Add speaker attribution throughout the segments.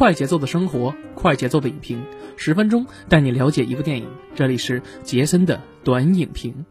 Speaker 1: 快节奏的生活，快节奏的影评，十分钟带你了解一部电影。这里是杰森的短影评。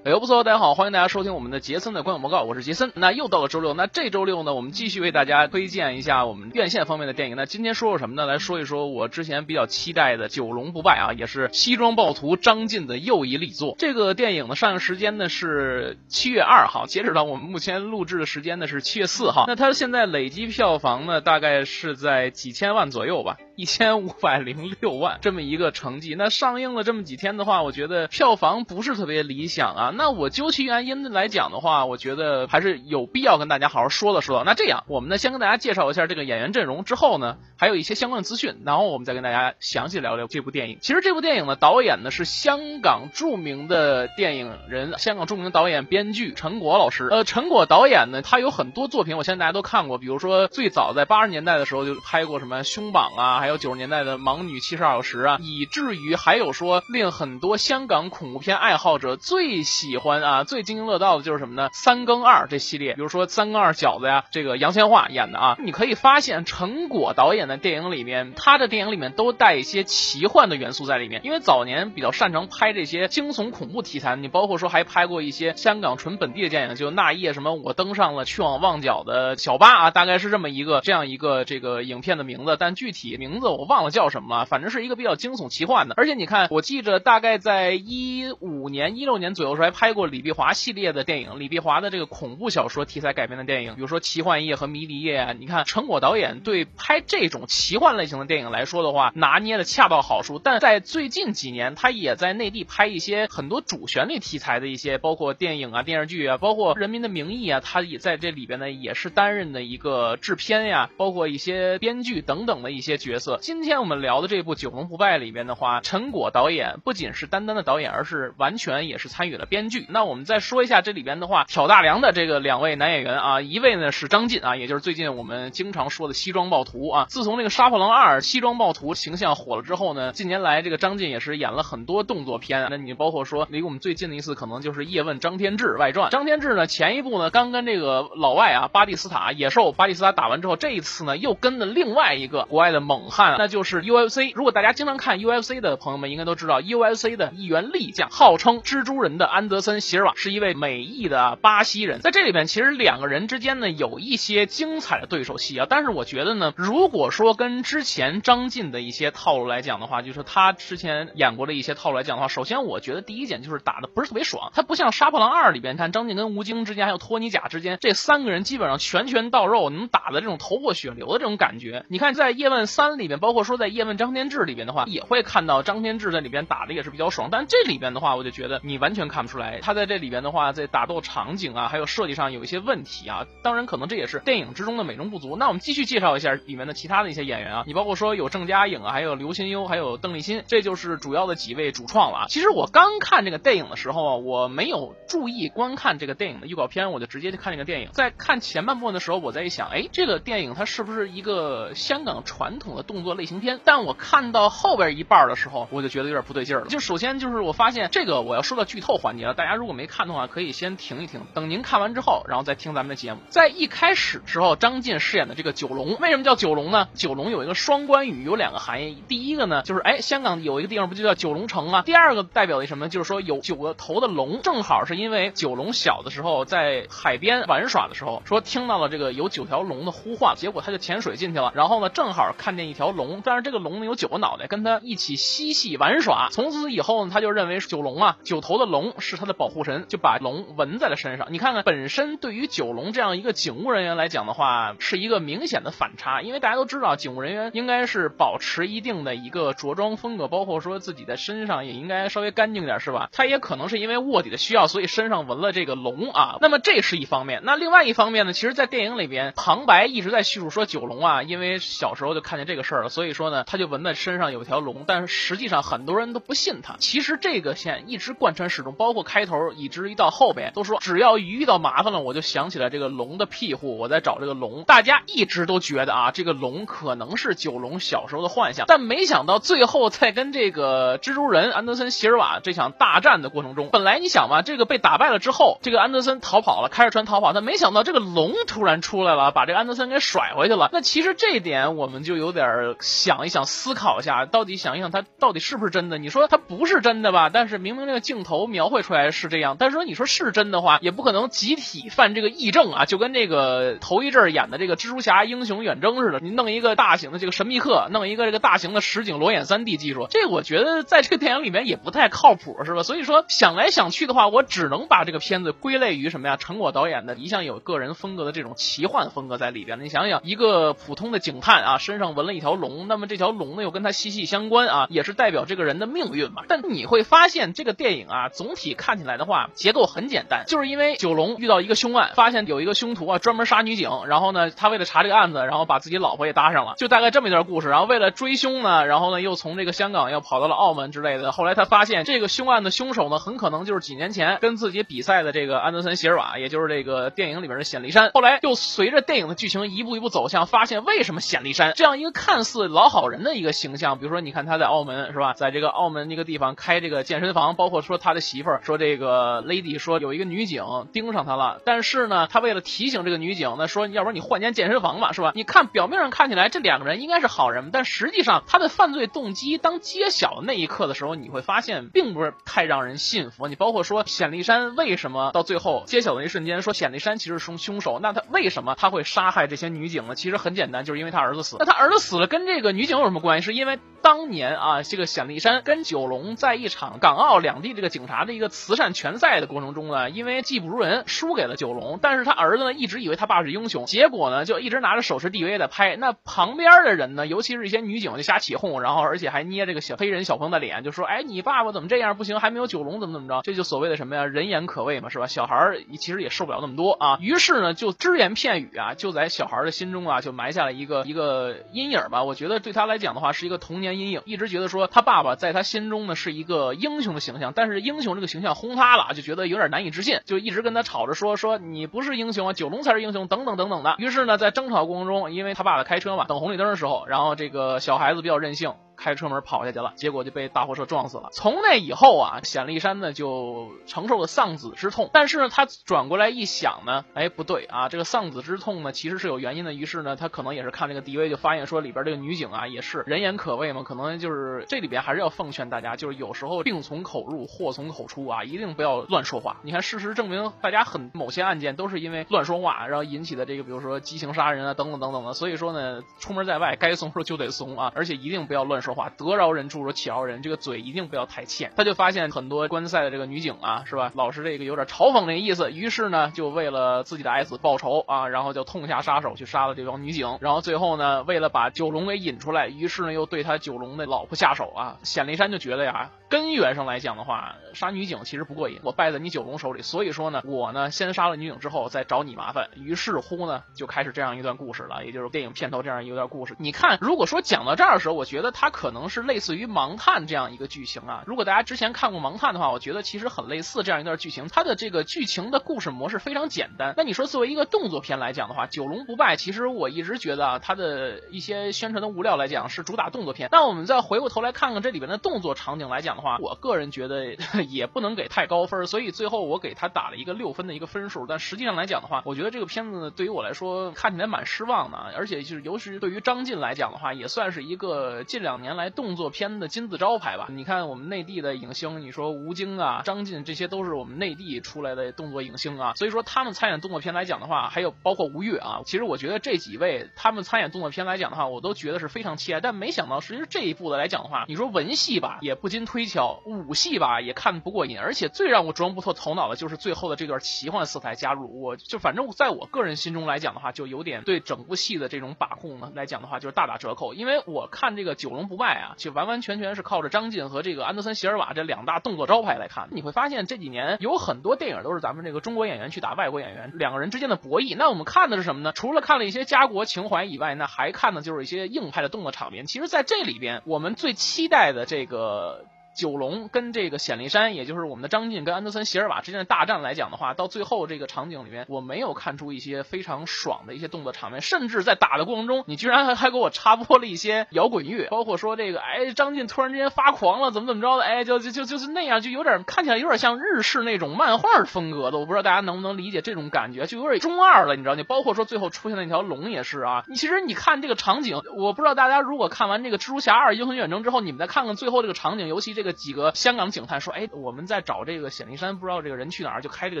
Speaker 2: 不错，大家好，欢迎大家收听我们的杰森的观影报告，我是杰森。那又到了周六，那这周六呢，我们继续为大家推荐一下我们院线方面的电影。那今天说说什么呢？来说一说我之前比较期待的《九龙不败》啊，也是西装暴徒张晋的又一力作。这个电影的上映时间呢是七月二号，截止到我们目前录制的时间呢是七月四号。那它现在累计票房呢大概是在几千万左右吧。一千五百零六万这么一个成绩，那上映了这么几天的话，我觉得票房不是特别理想啊。那我究其原因来讲的话，我觉得还是有必要跟大家好好说了说。那这样，我们呢先跟大家介绍一下这个演员阵容，之后呢还有一些相关的资讯，然后我们再跟大家详细聊聊这部电影。其实这部电影的导演呢是香港著名的电影人，香港著名导演编剧陈果老师。呃，陈果导演呢，他有很多作品，我相信大家都看过，比如说最早在八十年代的时候就拍过什么《凶榜》啊，还有。九十年代的《盲女七十二小时》啊，以至于还有说令很多香港恐怖片爱好者最喜欢啊、最津津乐道的就是什么呢？三更二这系列，比如说三更二饺子呀，这个杨千嬅演的啊。你可以发现陈果导演的电影里面，他的电影里面都带一些奇幻的元素在里面，因为早年比较擅长拍这些惊悚恐怖题材。你包括说还拍过一些香港纯本地的电影，就那夜什么我登上了去往旺角的小巴啊，大概是这么一个这样一个这个影片的名字，但具体名字我忘了叫什么了，反正是一个比较惊悚奇幻的。而且你看，我记着大概在一五年、一六年左右时候还拍拍过李碧华系列的电影，李碧华的这个恐怖小说题材改编的电影，比如说《奇幻夜》和《迷离夜》啊。你看，陈果导演对拍这种奇幻类型的电影来说的话，拿捏的恰到好处。但在最近几年，他也在内地拍一些很多主旋律题材的一些，包括电影啊、电视剧啊，包括《人民的名义》啊，他也在这里边呢，也是担任的一个制片呀，包括一些编剧等等的一些角色。今天我们聊的这部《九龙不败》里边的话，陈果导演不仅是单单的导演，而是完全也是参与了编剧。那我们再说一下这里边的话，挑大梁的这个两位男演员啊，一位呢是张晋啊，也就是最近我们经常说的西装暴徒啊。自从这个《杀破狼二》西装暴徒形象火了之后呢，近年来这个张晋也是演了很多动作片。那你包括说离我们最近的一次，可能就是《叶问张天志外传》。张天志呢，前一部呢刚跟这个老外啊巴蒂斯塔野兽巴蒂斯塔打完之后，这一次呢又跟了另外一个国外的猛汉，那就是 UFC。如果大家经常看 UFC 的朋友们应该都知道，UFC 的一员力将，号称蜘蛛人的安德森席尔瓦是一位美裔的巴西人。在这里边，其实两个人之间呢有一些精彩的对手戏啊。但是我觉得呢，如果说跟之前张晋的一些套路来讲的话，就是他之前演过的一些套路来讲的话，首先我觉得第一点就是打的不是特别爽。他不像《杀破狼二》里边，看张晋跟吴京之间还有托尼贾之间这三个人基本上拳拳到肉，能打的这种头破血流的这种感觉。你看在《叶问三》里边，包括说在《叶问张天志》里边的话，也会看到张天志在里边打的也是比较爽，但这里边的话，我就觉得你完全看不出来，他在这里边的话，在打斗场景啊，还有设计上有一些问题啊。当然，可能这也是电影之中的美中不足。那我们继续介绍一下里面的其他的一些演员啊，你包括说有郑嘉颖啊，还有刘心悠，还有邓丽欣，这就是主要的几位主创了啊。其实我刚看这个电影的时候啊，我没有注意观看这个电影的预告片，我就直接去看这个电影。在看前半部分的时候，我在一想，哎，这个电影它是不是一个香港传统的动作类型片？但我看到后边一半的时候，我就觉得有点不对劲了。就首先就是我发现这个我要说到剧透环节了，大家如果没看的话，可以先停一停，等您看完之后，然后再听咱们的节目。在一开始时候，张晋饰演的这个九龙，为什么叫九龙呢？九龙有一个双关语，有两个含义。第一个呢，就是哎，香港有一个地方不就叫九龙城吗？第二个代表的什么？就是说有九个头的龙，正好是因为九龙小的时候在海边玩耍的时候，说听到了这个有九条龙的呼唤，结果他就潜水进去了，然后呢，正好看见一条龙，但是这个龙呢有九个脑袋，跟他一起嬉戏玩耍。从此以后呢，他就认为九龙啊，九头的龙是他的保护神，就把龙纹在了身上。你看看，本身对于九龙这样一个警务人员来讲的话，是一个明显的反差，因为大家都知道，警务人员应该是保持一定的一个着装风格，包括说自己的身上也应该稍微干净点，是吧？他也可能是因为卧底的需要，所以身上纹了这个龙啊。那么这是一方面，那另外一方面呢，其实，在电影里边，旁白一直在叙述说九龙啊，因为小时候就看见这个事儿了，所以说呢，他就纹在身上有条龙，但是实际上很多人都不信他。其实这个线一直贯穿始终，包括开开头以至于到后边都说，只要一遇到麻烦了，我就想起来这个龙的庇护，我在找这个龙。大家一直都觉得啊，这个龙可能是九龙小时候的幻想，但没想到最后在跟这个蜘蛛人安德森席尔瓦这场大战的过程中，本来你想嘛，这个被打败了之后，这个安德森逃跑了，开着船逃跑，但没想到这个龙突然出来了，把这个安德森给甩回去了。那其实这一点我们就有点想一想，思考一下，到底想一想他到底是不是真的？你说他不是真的吧？但是明明这个镜头描绘出来是这样，但是说你说是真的话，也不可能集体犯这个癔症啊，就跟这个头一阵演的这个蜘蛛侠英雄远征似的，你弄一个大型的这个神秘客，弄一个这个大型的实景裸眼三 D 技术，这我觉得在这个电影里面也不太靠谱，是吧？所以说想来想去的话，我只能把这个片子归类于什么呀？陈果导演的一向有个人风格的这种奇幻风格在里边。你想想，一个普通的警探啊，身上纹了一条龙，那么这条龙呢又跟他息息相关啊，也是代表这个人的命运嘛。但你会发现这个电影啊，总体看看起来的话，结构很简单，就是因为九龙遇到一个凶案，发现有一个凶徒啊专门杀女警，然后呢，他为了查这个案子，然后把自己老婆也搭上了，就大概这么一段故事。然后为了追凶呢，然后呢又从这个香港又跑到了澳门之类的。后来他发现这个凶案的凶手呢，很可能就是几年前跟自己比赛的这个安德森席尔瓦，也就是这个电影里边的显力山。后来又随着电影的剧情一步一步走向，发现为什么显力山这样一个看似老好人的一个形象，比如说你看他在澳门是吧，在这个澳门那个地方开这个健身房，包括说他的媳妇儿说这个 lady 说有一个女警盯上他了，但是呢，他为了提醒这个女警，那说要不然你换间健身房吧，是吧？你看表面上看起来这两个人应该是好人，但实际上他的犯罪动机当揭晓的那一刻的时候，你会发现并不是太让人信服。你包括说显力山为什么到最后揭晓的一瞬间说显力山其实是凶凶手，那他为什么他会杀害这些女警呢？其实很简单，就是因为他儿子死。那他儿子死了跟这个女警有什么关系？是因为当年啊，这个显立山跟九龙在一场港澳两地这个警察的一个慈善拳赛的过程中呢，因为技不如人输给了九龙，但是他儿子呢一直以为他爸是英雄，结果呢就一直拿着手持 DV 在拍。那旁边的人呢，尤其是一些女警就瞎起哄，然后而且还捏这个小黑人小朋友的脸，就说：“哎，你爸爸怎么这样？不行，还没有九龙怎么怎么着？”这就所谓的什么呀？人言可畏嘛，是吧？小孩其实也受不了那么多啊。于是呢，就只言片语啊，就在小孩的心中啊，就埋下了一个一个阴影吧。我觉得对他来讲的话，是一个童年阴影，一直觉得说他爸爸在他心中呢是一个英雄的形象，但是英雄这个形象轰塌了，就觉得有点难以置信，就一直跟他吵着说说你不是英雄啊，九龙才是英雄，等等等等的。于是呢，在争吵过程中，因为他爸爸开车嘛，等红绿灯的时候，然后这个小孩子比较任性。开车门跑下去了，结果就被大货车撞死了。从那以后啊，显立山呢就承受了丧子之痛。但是呢，他转过来一想呢，哎，不对啊，这个丧子之痛呢其实是有原因的。于是呢，他可能也是看这个 DV 就发现说里边这个女警啊也是人言可畏嘛，可能就是这里边还是要奉劝大家，就是有时候病从口入，祸从口出啊，一定不要乱说话。你看，事实证明，大家很某些案件都是因为乱说话，然后引起的这个，比如说激情杀人啊，等等等等的。所以说呢，出门在外该怂时候就得怂啊，而且一定不要乱说话，得饶人。处说起饶人，这个嘴一定不要太欠。他就发现很多观赛的这个女警啊，是吧？老是这个有点嘲讽那意思。于是呢，就为了自己的爱子报仇啊，然后就痛下杀手去杀了这帮女警。然后最后呢，为了把九龙给引出来，于是呢又对他九龙的老婆下手啊。显灵山就觉得呀，根源上来讲的话，杀女警其实不过瘾，我败在你九龙手里。所以说呢，我呢先杀了女警之后再找你麻烦。于是乎呢，就开始这样一段故事了，也就是电影片头这样一段故事。你看，如果说讲到这儿的时候，我觉得他可可能是类似于。盲探这样一个剧情啊，如果大家之前看过盲探的话，我觉得其实很类似这样一段剧情。它的这个剧情的故事模式非常简单。那你说作为一个动作片来讲的话，《九龙不败》其实我一直觉得啊，它的一些宣传的物料来讲是主打动作片。那我们再回过头来看看这里边的动作场景来讲的话，我个人觉得 也不能给太高分，所以最后我给他打了一个六分的一个分数。但实际上来讲的话，我觉得这个片子对于我来说看起来蛮失望的，而且就是尤其是对于张晋来讲的话，也算是一个近两年来动作片。的金字招牌吧，你看我们内地的影星，你说吴京啊、张晋，这些都是我们内地出来的动作影星啊，所以说他们参演动作片来讲的话，还有包括吴越啊，其实我觉得这几位他们参演动作片来讲的话，我都觉得是非常期待。但没想到，实际这一部的来讲的话，你说文戏吧，也不禁推敲；武戏吧，也看不过瘾。而且最让我琢磨不透头脑的就是最后的这段奇幻色彩加入，我就反正在我个人心中来讲的话，就有点对整部戏的这种把控呢来讲的话，就是大打折扣。因为我看这个《九龙不》。败啊，就完完全全是靠着张晋和这个安德森·席尔瓦这两大动作招牌来看。你会发现这几年有很多电影都是咱们这个中国演员去打外国演员，两个人之间的博弈。那我们看的是什么呢？除了看了一些家国情怀以外，那还看的就是一些硬派的动作场面。其实，在这里边，我们最期待的这个。九龙跟这个显力山，也就是我们的张晋跟安德森席尔瓦之间的大战来讲的话，到最后这个场景里面，我没有看出一些非常爽的一些动作场面，甚至在打的过程中，你居然还还给我插播了一些摇滚乐，包括说这个，哎，张晋突然之间发狂了，怎么怎么着的，哎，就就就就是那样，就有点看起来有点像日式那种漫画风格的，我不知道大家能不能理解这种感觉，就有点中二了，你知道？你包括说最后出现那条龙也是啊，你其实你看这个场景，我不知道大家如果看完这个蜘蛛侠二英雄远征之后，你们再看看最后这个场景，尤其这这个几个香港。警探说：“哎，我们在找这个显灵山，不知道这个人去哪儿，就开这个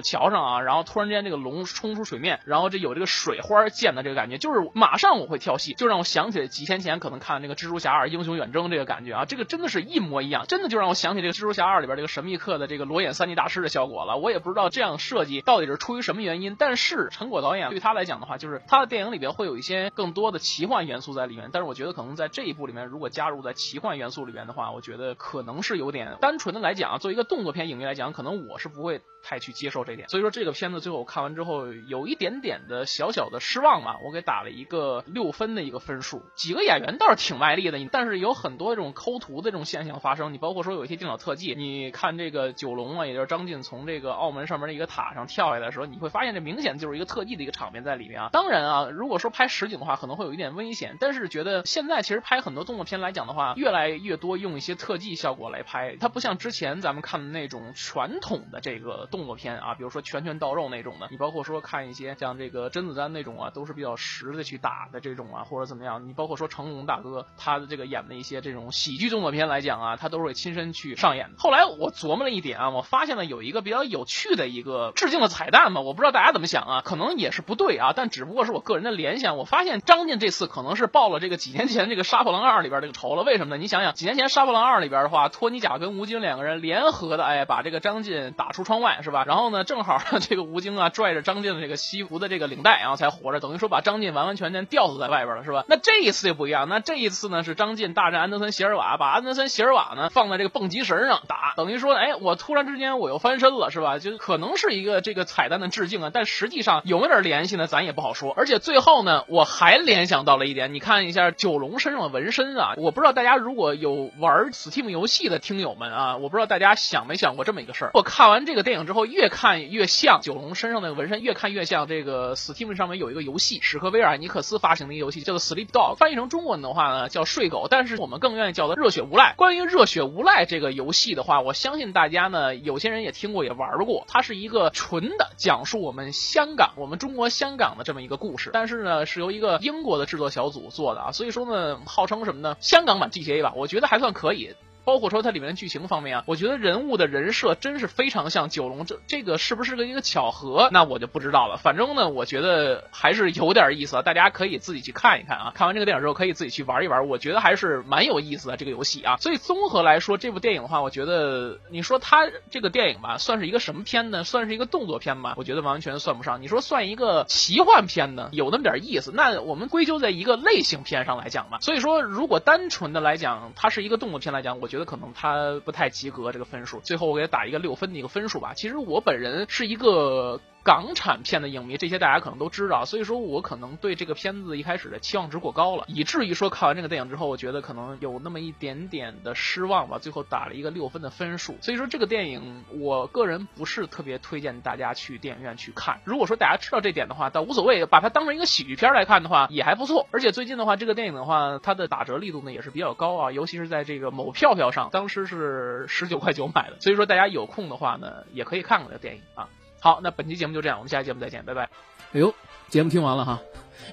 Speaker 2: 桥上啊。然后突然间，这个龙冲出水面，然后这有这个水花溅的这个感觉，就是马上我会跳戏，就让我想起来几天前可能看那个蜘蛛侠二英雄远征这个感觉啊，这个真的是一模一样，真的就让我想起这个蜘蛛侠二里边这个神秘客的这个裸眼三 D 大师的效果了。我也不知道这样设计到底是出于什么原因，但是陈果导演对他来讲的话，就是他的电影里边会有一些更多的奇幻元素在里面。但是我觉得可能在这一部里面，如果加入在奇幻元素里面的话，我觉得可能是是有点单纯的来讲，作为一个。动作片影迷来讲，可能我是不会。太去接受这点，所以说这个片子最后我看完之后有一点点的小小的失望吧，我给打了一个六分的一个分数。几个演员倒是挺卖力的，但是有很多这种抠图的这种现象发生。你包括说有一些电脑特技，你看这个九龙啊，也就是张晋从这个澳门上面的一个塔上跳下来的时候，你会发现这明显就是一个特技的一个场面在里面啊。当然啊，如果说拍实景的话，可能会有一点危险。但是觉得现在其实拍很多动作片来讲的话，越来越多用一些特技效果来拍，它不像之前咱们看的那种传统的这个动作片啊，比如。说拳拳到肉那种的，你包括说看一些像这个甄子丹那种啊，都是比较实的去打的这种啊，或者怎么样？你包括说成龙大哥他的这个演的一些这种喜剧动作片来讲啊，他都是会亲身去上演的。后来我琢磨了一点啊，我发现了有一个比较有趣的一个致敬的彩蛋嘛，我不知道大家怎么想啊，可能也是不对啊，但只不过是我个人的联想。我发现张晋这次可能是报了这个几年前这个《杀破狼二》里边这个仇了。为什么呢？你想想，几年前《杀破狼二》里边的话，托尼贾跟吴京两个人联合的，哎，把这个张晋打出窗外是吧？然后呢，正好。这个吴京啊，拽着张晋的这个西服的这个领带，然后才活着，等于说把张晋完完全全吊死在外边了，是吧？那这一次就不一样，那这一次呢是张晋大战安德森席尔瓦，把安德森席尔瓦呢放在这个蹦极绳上打，等于说，哎，我突然之间我又翻身了，是吧？就可能是一个这个彩蛋的致敬啊，但实际上有没有点联系呢？咱也不好说。而且最后呢，我还联想到了一点，你看一下九龙身上的纹身啊，我不知道大家如果有玩 Steam 游戏的听友们啊，我不知道大家想没想过这么一个事儿。我看完这个电影之后，越看越像九龙。身上的纹身越看越像这个 Steam 上面有一个游戏，史克威尔尼克斯发行的一个游戏叫做 Sleep Dog，翻译成中文的话呢叫睡狗，但是我们更愿意叫做热血无赖。关于热血无赖这个游戏的话，我相信大家呢有些人也听过也玩过，它是一个纯的讲述我们香港、我们中国香港的这么一个故事，但是呢是由一个英国的制作小组做的啊，所以说呢号称什么呢？香港版 GTA 吧，我觉得还算可以。包括说它里面的剧情方面啊，我觉得人物的人设真是非常像九龙，这这个是不是个一个巧合？那我就不知道了。反正呢，我觉得还是有点意思，大家可以自己去看一看啊。看完这个电影之后，可以自己去玩一玩，我觉得还是蛮有意思的这个游戏啊。所以综合来说，这部电影的话，我觉得你说它这个电影吧，算是一个什么片呢？算是一个动作片吧？我觉得完全算不上。你说算一个奇幻片呢？有那么点意思。那我们归咎在一个类型片上来讲吧。所以说，如果单纯的来讲，它是一个动作片来讲，我觉得可能他。不太及格这个分数，最后我给他打一个六分的一个分数吧。其实我本人是一个。港产片的影迷，这些大家可能都知道，所以说我可能对这个片子一开始的期望值过高了，以至于说看完这个电影之后，我觉得可能有那么一点点的失望吧，最后打了一个六分的分数。所以说这个电影，我个人不是特别推荐大家去电影院去看。如果说大家知道这点的话，倒无所谓，把它当成一个喜剧片来看的话，也还不错。而且最近的话，这个电影的话，它的打折力度呢也是比较高啊，尤其是在这个某票票上，当时是十九块九买的。所以说大家有空的话呢，也可以看看这个电影啊。好，那本期节目就这样，我们下期节目再见，拜拜。
Speaker 1: 哎呦，节目听完了哈，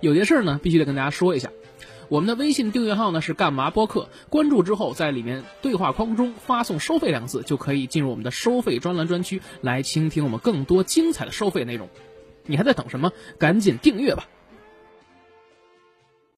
Speaker 1: 有些事儿呢必须得跟大家说一下。我们的微信订阅号呢是干嘛播客，关注之后在里面对话框中发送“收费”两个字，就可以进入我们的收费专栏专区来倾听我们更多精彩的收费内容。你还在等什么？赶紧订阅吧！